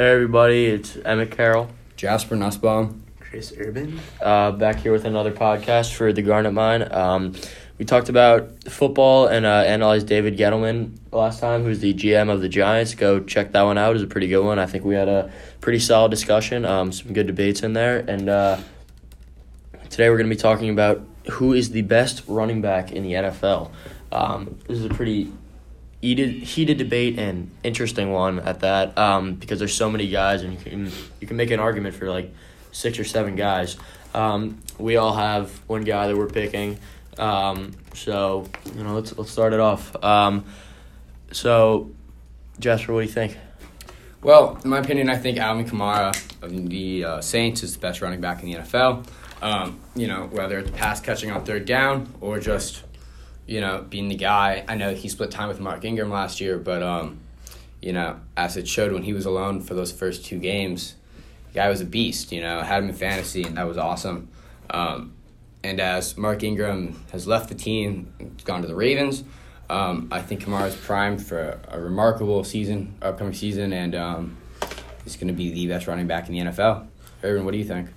Hey everybody, it's Emmett Carroll. Jasper Nussbaum. Chris Urban. Uh, back here with another podcast for the Garnet Mine. Um, we talked about football and uh, analyzed David Gettleman last time, who's the GM of the Giants. Go check that one out. It was a pretty good one. I think we had a pretty solid discussion, um, some good debates in there. And uh, today we're going to be talking about who is the best running back in the NFL. Um, this is a pretty heated, heated debate and interesting one at that um, because there's so many guys and you can you can make an argument for like six or seven guys. Um, we all have one guy that we're picking. Um, so you know, let's let's start it off. Um, so, Jasper, what do you think? Well, in my opinion, I think Alvin Kamara of the uh, Saints is the best running back in the NFL. Um, you know, whether it's pass catching on third down or just, you know, being the guy. I know he split time with Mark Ingram last year, but, um, you know, as it showed when he was alone for those first two games, the guy was a beast, you know, had him in fantasy, and that was awesome. Um, and as Mark Ingram has left the team, gone to the Ravens, um, I think Kamara is primed for a remarkable season, upcoming season, and um, he's going to be the best running back in the NFL. Urban, what do you think?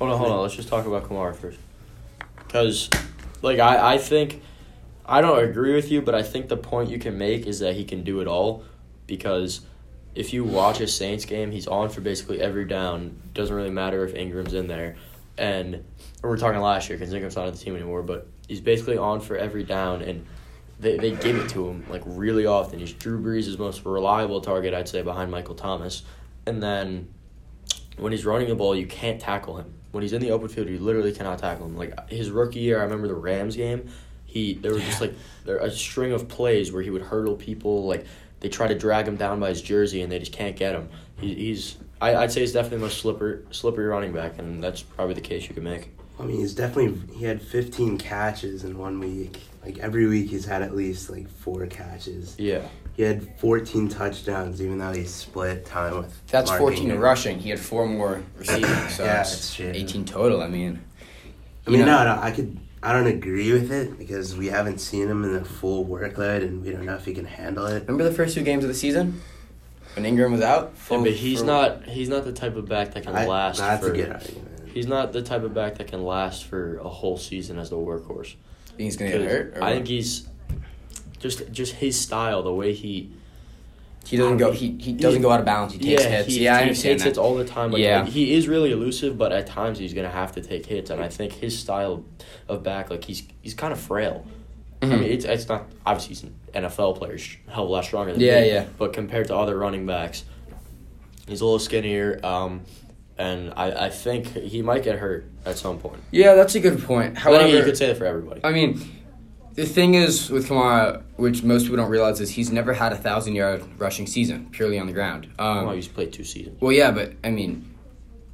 Hold on, hold on. Let's just talk about Kamara first. Because, like, I, I think, I don't agree with you, but I think the point you can make is that he can do it all. Because if you watch a Saints game, he's on for basically every down. Doesn't really matter if Ingram's in there. And we're talking last year because Ingram's not on the team anymore, but he's basically on for every down. And they, they give it to him, like, really often. He's Drew Brees' most reliable target, I'd say, behind Michael Thomas. And then when he's running the ball, you can't tackle him. When he's in the open field, you literally cannot tackle him. Like his rookie year, I remember the Rams game. He there was just like there a string of plays where he would hurdle people. Like they try to drag him down by his jersey and they just can't get him. He, he's I, I'd say he's definitely the most slippery slippery running back, and that's probably the case you could make. I mean, he's definitely he had 15 catches in one week. Like every week, he's had at least like four catches. Yeah. He had 14 touchdowns, even though he split time with. That's Mark 14 Ingram. rushing. He had four more receiving, so Yeah, it's it's 18 total. I mean, I mean, know- no, no, I could. I don't agree with it because we haven't seen him in the full workload, and we don't know if he can handle it. remember the first two games of the season when Ingram was out? Yeah, but he's for- not he's not the type of back that can I, last no, that's for. a good argument. He's not the type of back that can last for a whole season as the workhorse. Think he's gonna get hurt. I think he's just just his style, the way he he doesn't go. He, he doesn't go out of balance. He takes yeah, hits. He, yeah, he takes that. hits all the time. Like, Yeah. like, he is really elusive, but at times he's gonna have to take hits, and I think his style of back, like he's he's kind of frail. I Mhm. mean, it's it's not obviously he's an NFL player, hell of a lot stronger than Yeah, me, yeah. But compared to other running backs, he's a little skinnier. Um, and I, I think he might get hurt at some point. Yeah, that's a good point. However, you could say that for everybody. I mean, the thing is with Kamara, which most people don't realize, is he's never had a thousand yard rushing season purely on the ground. Um, well, he's played two seasons. well, yeah, but I mean,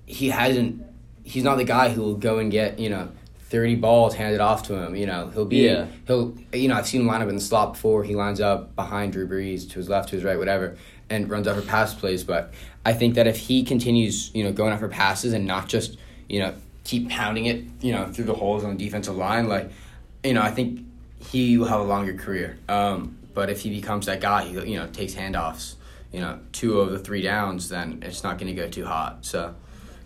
he hasn't. He's not the guy who will go and get you know thirty balls handed off to him. You know, he'll be. Yeah. He'll. You know, I've seen him line up in the slot before. He lines up behind Drew Brees to his left, to his right, whatever, and runs over pass plays. But I think that if he continues, you know, going after passes and not just you know keep pounding it, you know, through the holes on the defensive line, like, you know, I think he will have a longer career. Um, but if he becomes that guy, who you know takes handoffs, you know, two of the three downs, then it's not going to go too hot. So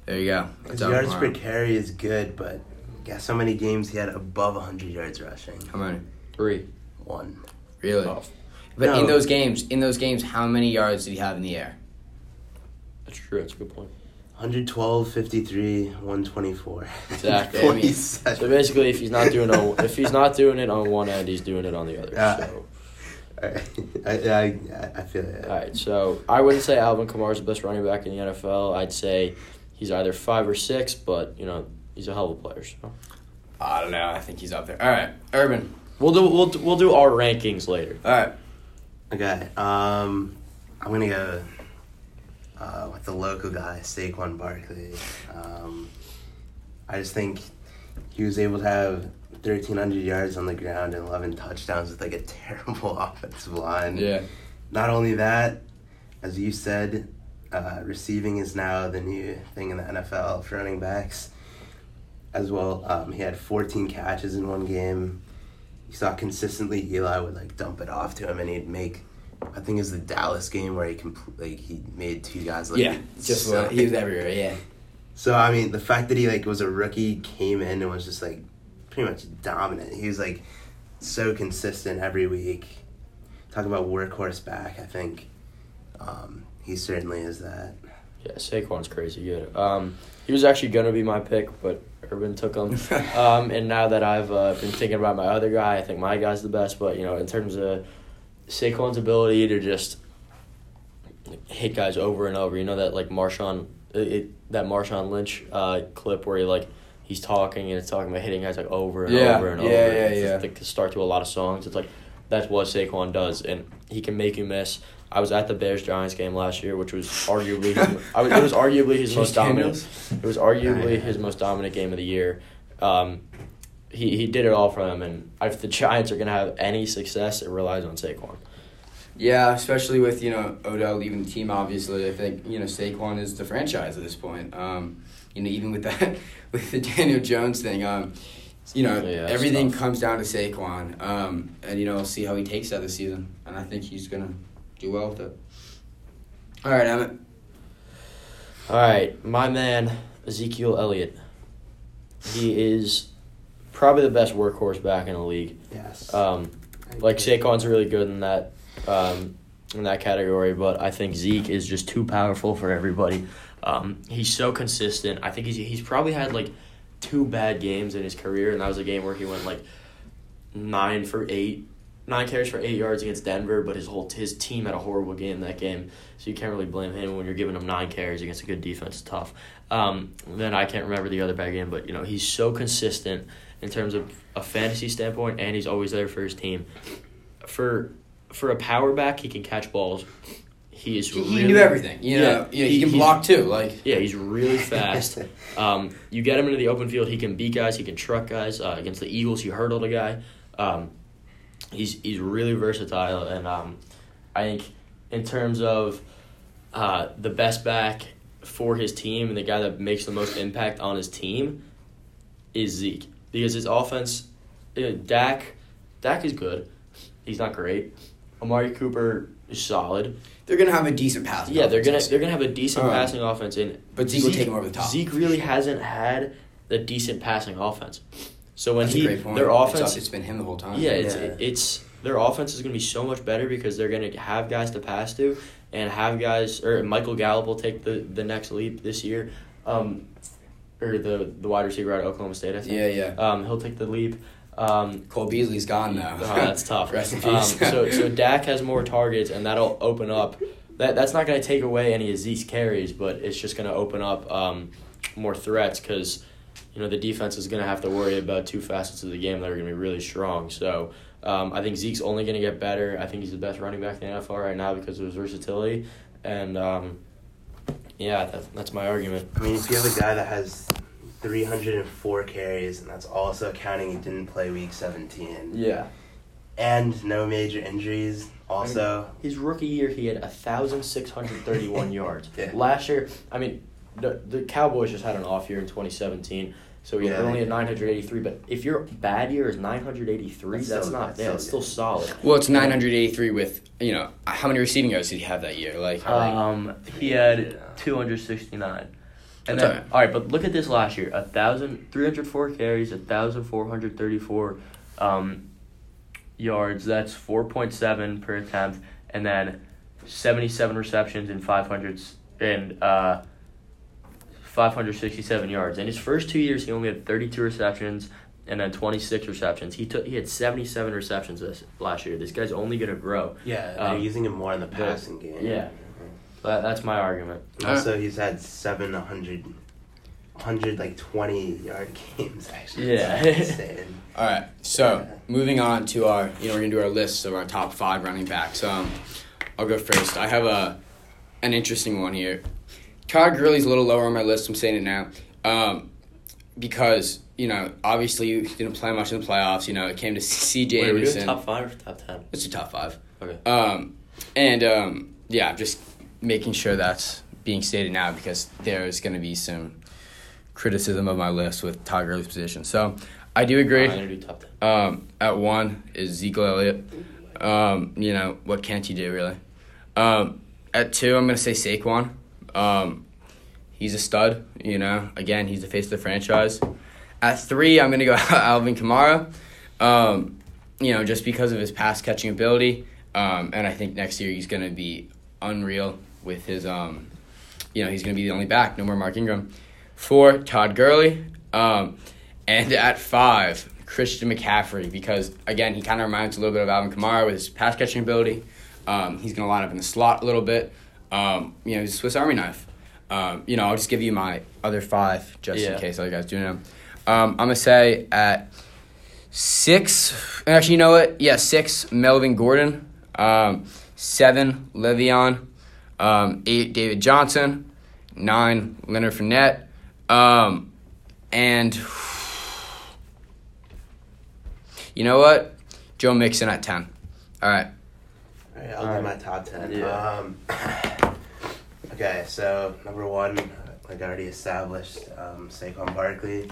there you go. His That's Alvin yards per carry is good, but guess how many games he had above 100 yards rushing? How many? Three. One. Really? Oh, But No. in those games, in those games, how many yards did he have in the air? that's true. That's a good point. 112, 53, 124. Exactly. I mean, So basically, if he's not doing a, if he's not doing it on one end, he's doing it on the other. Yeah. So. Alright. I, I, I feel it. All right, so I wouldn't say Alvin Kamara's the best running back in the NFL. I'd say he's either five or six, but you know he's a hell of a player. So I don't know. I think he's up there. All right, Urban. we'll do we'll do- we'll do our rankings later. All right. Okay, um, I'm gonna go uh, with the local guy, Saquon Barkley. Um, I just think he was able to have 1,300 yards on the ground and 11 touchdowns with like a terrible offensive line. Yeah. Not only that, as you said, uh, receiving is now the new thing in the NFL for running backs. As well, um, he had 14 catches in one game. You saw consistently Eli would like dump it off to him, and he'd make I think it's the Dallas game where he compl- like he made two guys like yeah, just suck. he was everywhere. Yeah. So I mean, the fact that he like was a rookie, came in and was just like pretty much dominant. He was like so consistent every week. Talk about workhorse back. I think um, he certainly is that. Yeah, Saquon's crazy good. Um, he was actually gonna be my pick, but Urban took him. um, and now that I've uh, been thinking about my other guy, I think my guy's the best. But you know, in terms of Saquon's ability to just hit guys over and over, you know that like Marshawn, it, it that Marshawn Lynch uh, clip where he like he's talking and it's talking about hitting guys like over and Yeah, over and yeah, over. yeah, It's yeah. Like the start to a lot of songs. It's like that's what Saquon does, and he can make you miss. I was at the Bears Giants game last year, which was arguably his, I was, it was arguably his most dominant. It was arguably his most dominant game of the year. Um, he he did it all for them, and if the Giants are gonna have any success, it relies on Saquon. Yeah, especially with you know Odell leaving the team. Obviously, I think you know Saquon is the franchise at this point. Um, you know, even with that, with the Daniel Jones thing, um, you know, Yeah, everything tough. comes down to Saquon. Um, and you know, we'll see how he takes that this season, and I think he's gonna do well with it. All right, Emmett. All right, my man Ezekiel Elliott. He is probably the best workhorse back in the league. Yes. Um, like Saquon's really good in that um, in that category, but I think Zeke is just too powerful for everybody. Um, he's so consistent. I think he's he's probably had like two bad games in his career, and that was a game where he went like nine for eight, nine carries for eight yards against Denver. But his whole his team had a horrible game that game, so you can't really blame him when you're giving him nine carries against a good defense. It's tough. Um, then I can't remember the other bad game, but you know he's so consistent in terms of a fantasy standpoint, and he's always there for his team. For for a power back, he can catch balls. He is He, really, he knew everything. You know, Yeah, yeah, he- he, can block too. Like Yeah, he's really fast. Um, you get him into the open field, he can beat guys, he can truck guys. Uh, against the Eagles, he hurdled a guy. Um, he's he's really versatile, and um, I think in terms of uh, the best back for his team and the guy that makes the most impact on his team is Zeke because his offense, uh, Dak, Dak is good. He's not great. Amari Cooper is solid. they're gonna have a decent pass. Yeah, they're gonna they're gonna have a decent Um, passing offense, and But Zeke will take him over the top. Zeke really hasn't had the decent passing offense. So when That's a he great point. their It's- offense, it's been him the whole time. yeah, it's Yeah. it's their offense is gonna be so much better because they're gonna have guys to pass to and have guys or Michael Gallup will take the the next leap this year, um, or the the wide receiver out of Oklahoma State. I think. yeah, yeah. Um, he'll take the leap. Um, Cole Beasley's gone now. Oh, that's tough. Rest in Um, so so Dak has more targets, and that'll open up. That that's not going to take away any of Zeke's carries, but it's just going to open up um, more threats because you know the defense is going to have to worry about two facets of the game that are going to be really strong. So um, I think Zeke's only going to get better. I think he's the best running back in the NFL right now because of his versatility, and um, yeah, that, that's my argument. I mean, if you have a guy that has 304 carries, and that's also counting he didn't play week 17, Yeah. and no major injuries, also. His rookie year, he had thousand six hundred thirty-one yards. Yeah. Last year, I mean, the the Cowboys just had an off year in twenty seventeen, so he Yeah, only they- had nine hundred eighty-three. But if your bad year is nine hundred eighty-three, That's that's, still- not that's yeah, still it's still good. solid. Well, it's 983 with, you know, how many receiving yards did he have that year? Like, Um, he had two hundred sixty-nine. And That's then, alright. all right, but look at this last year: a thousand three hundred four carries, a thousand four hundred thirty-four um, yards. That's four point seven per attempt, and then seventy-seven receptions and five hundred and uh, five hundred sixty-seven yards. In his first two years, he only had thirty-two receptions and then twenty-six receptions. He took he had seventy-seven receptions this last year. This guy's only gonna grow. Yeah, they're Um, using him more in the the- passing game. yeah. That, that's my argument. And also, he's had 700, 100 like 20 yard games, actually. Yeah. insane. all right. So, moving on to our, you know, we're going to do our list of our top five running backs. Um, I'll go first. I have a an interesting one here. Todd Gurley's a little lower on my list. I'm saying it now. Um, because, you know, obviously he didn't play much in the playoffs. You know, it came to C.J. Wait, are we doing top five or top ten? It's a top five. Okay. Um, and um, yeah, just making sure that's being stated now because there's going to be some criticism of my list with Todd Gurley's position. So I do agree. I'm gonna do top ten. Um, at one is Zeke Elliott. Um, you know, what can't you do, really? Um, at two, I'm going to say Saquon. Um, he's a stud, you know. Again, he's the face of the franchise. At three, I'm to go Alvin Kamara. Um, you know, just because of his pass catching ability. Um, and I think next year he's to be unreal with his, um, you know, he's to be the only back. No more Mark Ingram. Four, Todd Gurley. Um, and at five, Christian McCaffrey, because, again, he kind of reminds a little bit of Alvin Kamara with his pass catching ability. Um, he's going to line up in the slot a little bit. Um, you know, he's a Swiss Army knife. Um, you know, I'll just give you my other five just Yeah. in case other guys do know. Um, I'm going to say at six, actually, you know what? Yeah, six, Melvin Gordon. Um, seven, Le'Veon. Um, eight, David Johnson. Nine, Leonard Fournette. Um, and you know what? Joe Mixon at 10. All right. All right, I'll do Alright. my top ten. Yeah. Um, okay, so number one, like I already established, um, Saquon Barkley.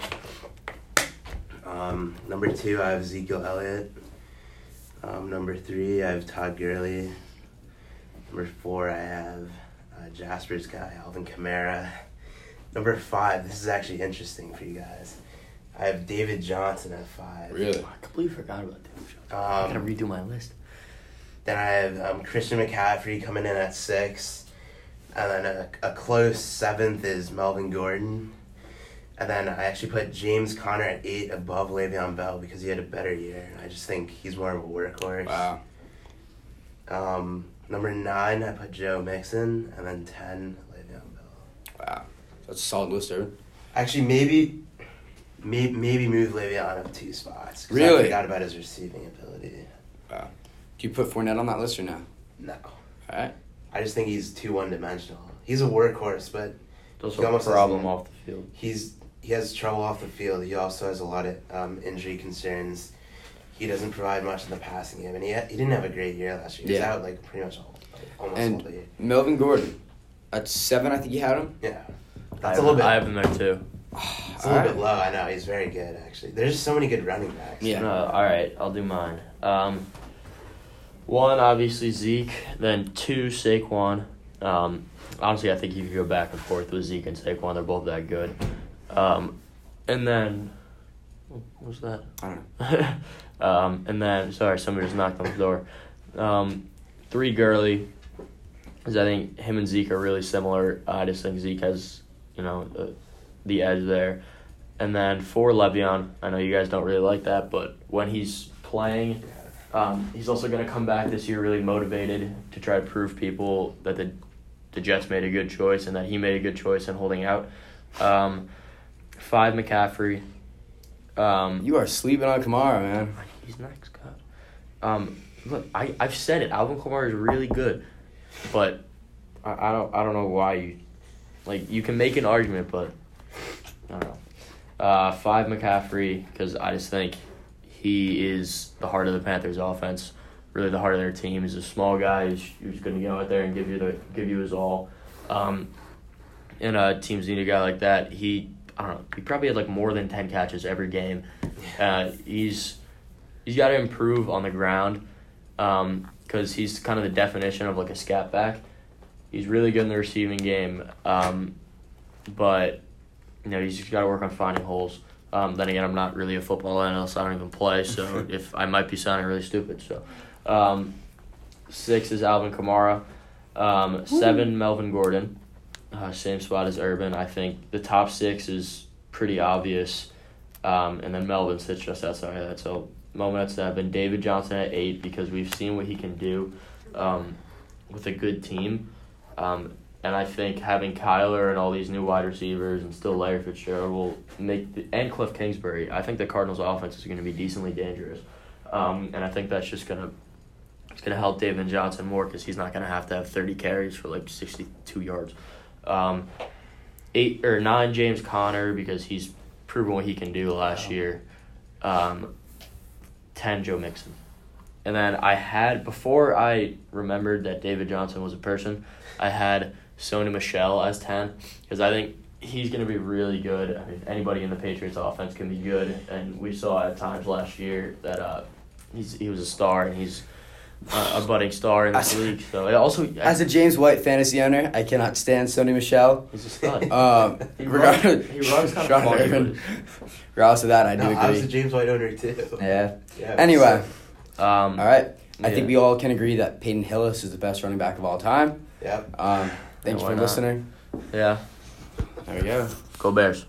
Um, number two, I have Ezekiel Elliott. Um, number three, I have Todd Gurley. Number four, I have uh, Jasper's guy, Alvin Kamara. Number five, this is actually interesting for you guys. I have David Johnson at five. Really? I completely forgot about David Johnson. I gotta Um, redo my list. Then I have um, Christian McCaffrey coming in at six. And then a, a close seventh is Melvin Gordon. And then I actually put James Conner at eight above Le'Veon Bell because he had a better year. I just think he's more of a workhorse. Wow. Um, number nine, I put Joe Mixon. And then 10, Le'Veon Bell. Wow. That's a solid list, dude. Actually, maybe maybe, maybe move Le'Veon up two spots. 'cause I Really? forgot about his receiving ability. Wow. Do you put Fournette on that list or no? No. All right. I just think he's too one dimensional. He's a workhorse, but There's He a almost problem off the field. he's he has trouble off the field. He also has a lot of um, injury concerns. He doesn't provide much in the passing game, and he had, he didn't have a great year last year. He's Yeah. out like pretty much all, like, almost And- all the year. Melvin Gordon. At seven, I think you had him. Yeah, that's have, a little bit. I have him there too. it's a little bit low. I know he's very good actually. There's just so many good running backs. Yeah. No, all right, I'll do mine. Um, one, obviously Zeke. Then two, Saquon. Um, honestly, I think you could go back and forth with Zeke and Saquon. They're both that good. Um, and then, what was that? I don't know. um, and then, sorry, somebody just knocked on the door. Um, three, Gurley. Because I think him and Zeke are really similar. I just think Zeke has, you know, the, the edge there. And then four, Le'Veon. I know you guys don't really like that, but when he's playing, um, he's also going to come back this year really motivated to try to prove people that the the Jets made a good choice and that he made a good choice in holding out. Um, five McCaffrey. Um, You are sleeping on Kamara, man. he's next, God. Um, look, I I've said it. Alvin Kamara is really good, but I, I don't I don't know why you like you can make an argument, but I don't know. Uh, five McCaffrey because I just think he is the heart of the Panthers' offense. Really, the heart of their team. He's a small guy. He's, he's going to go out there and give you the give you his all. Um, and a team's need a guy like that. He I don't know. He probably had like more than ten catches every game. Uh, he's he's got to improve on the ground because he's kind of the definition of like a scat back. He's really good in the receiving game, um, but you know he's just got to work on finding holes. Um, then again, I'm not really a football analyst. I don't even play, so if I might be sounding really stupid. So, um, six is Alvin Kamara. Um, seven, Melvin Gordon. Uh, same spot as Urban. I think the top six is pretty obvious. Um, and then Melvin sits just outside of that. So Melvin at seven, David Johnson at eight because we've seen what he can do um, with a good team. Um, and I think having Kyler and all these new wide receivers and still Larry Fitzgerald will make the, and Cliff Kingsbury. I think the Cardinals' offense is going to be decently dangerous, um, and I think that's just going to it's going to help David Johnson more because he's not going to have to have thirty carries for like sixty two yards. Um, eight or nine James Conner because he's proven what he can do last Wow. year. Um, ten Joe Mixon, and then I had before I remembered that David Johnson was a person. I had Sony Michel as ten because I think he's going to be really good. I mean, anybody in the Patriots offense can be good, and we saw at times last year that uh, he's he was a star and he's a, a budding star in this As- league. So it also As a James White fantasy owner, I cannot stand Sony Michel. he's a stud. Um, He regardless, runs- he runs kinda Sean funny, Urban. Regardless of that, I do No, I was a agree. James White owner too. Yeah. Yeah, Anyway, um, all right. I think we all can agree that Peyton Hillis is the best running back of all time. Yep. Um, thank Yeah, you for not? listening. Yeah, There we go. go Bears.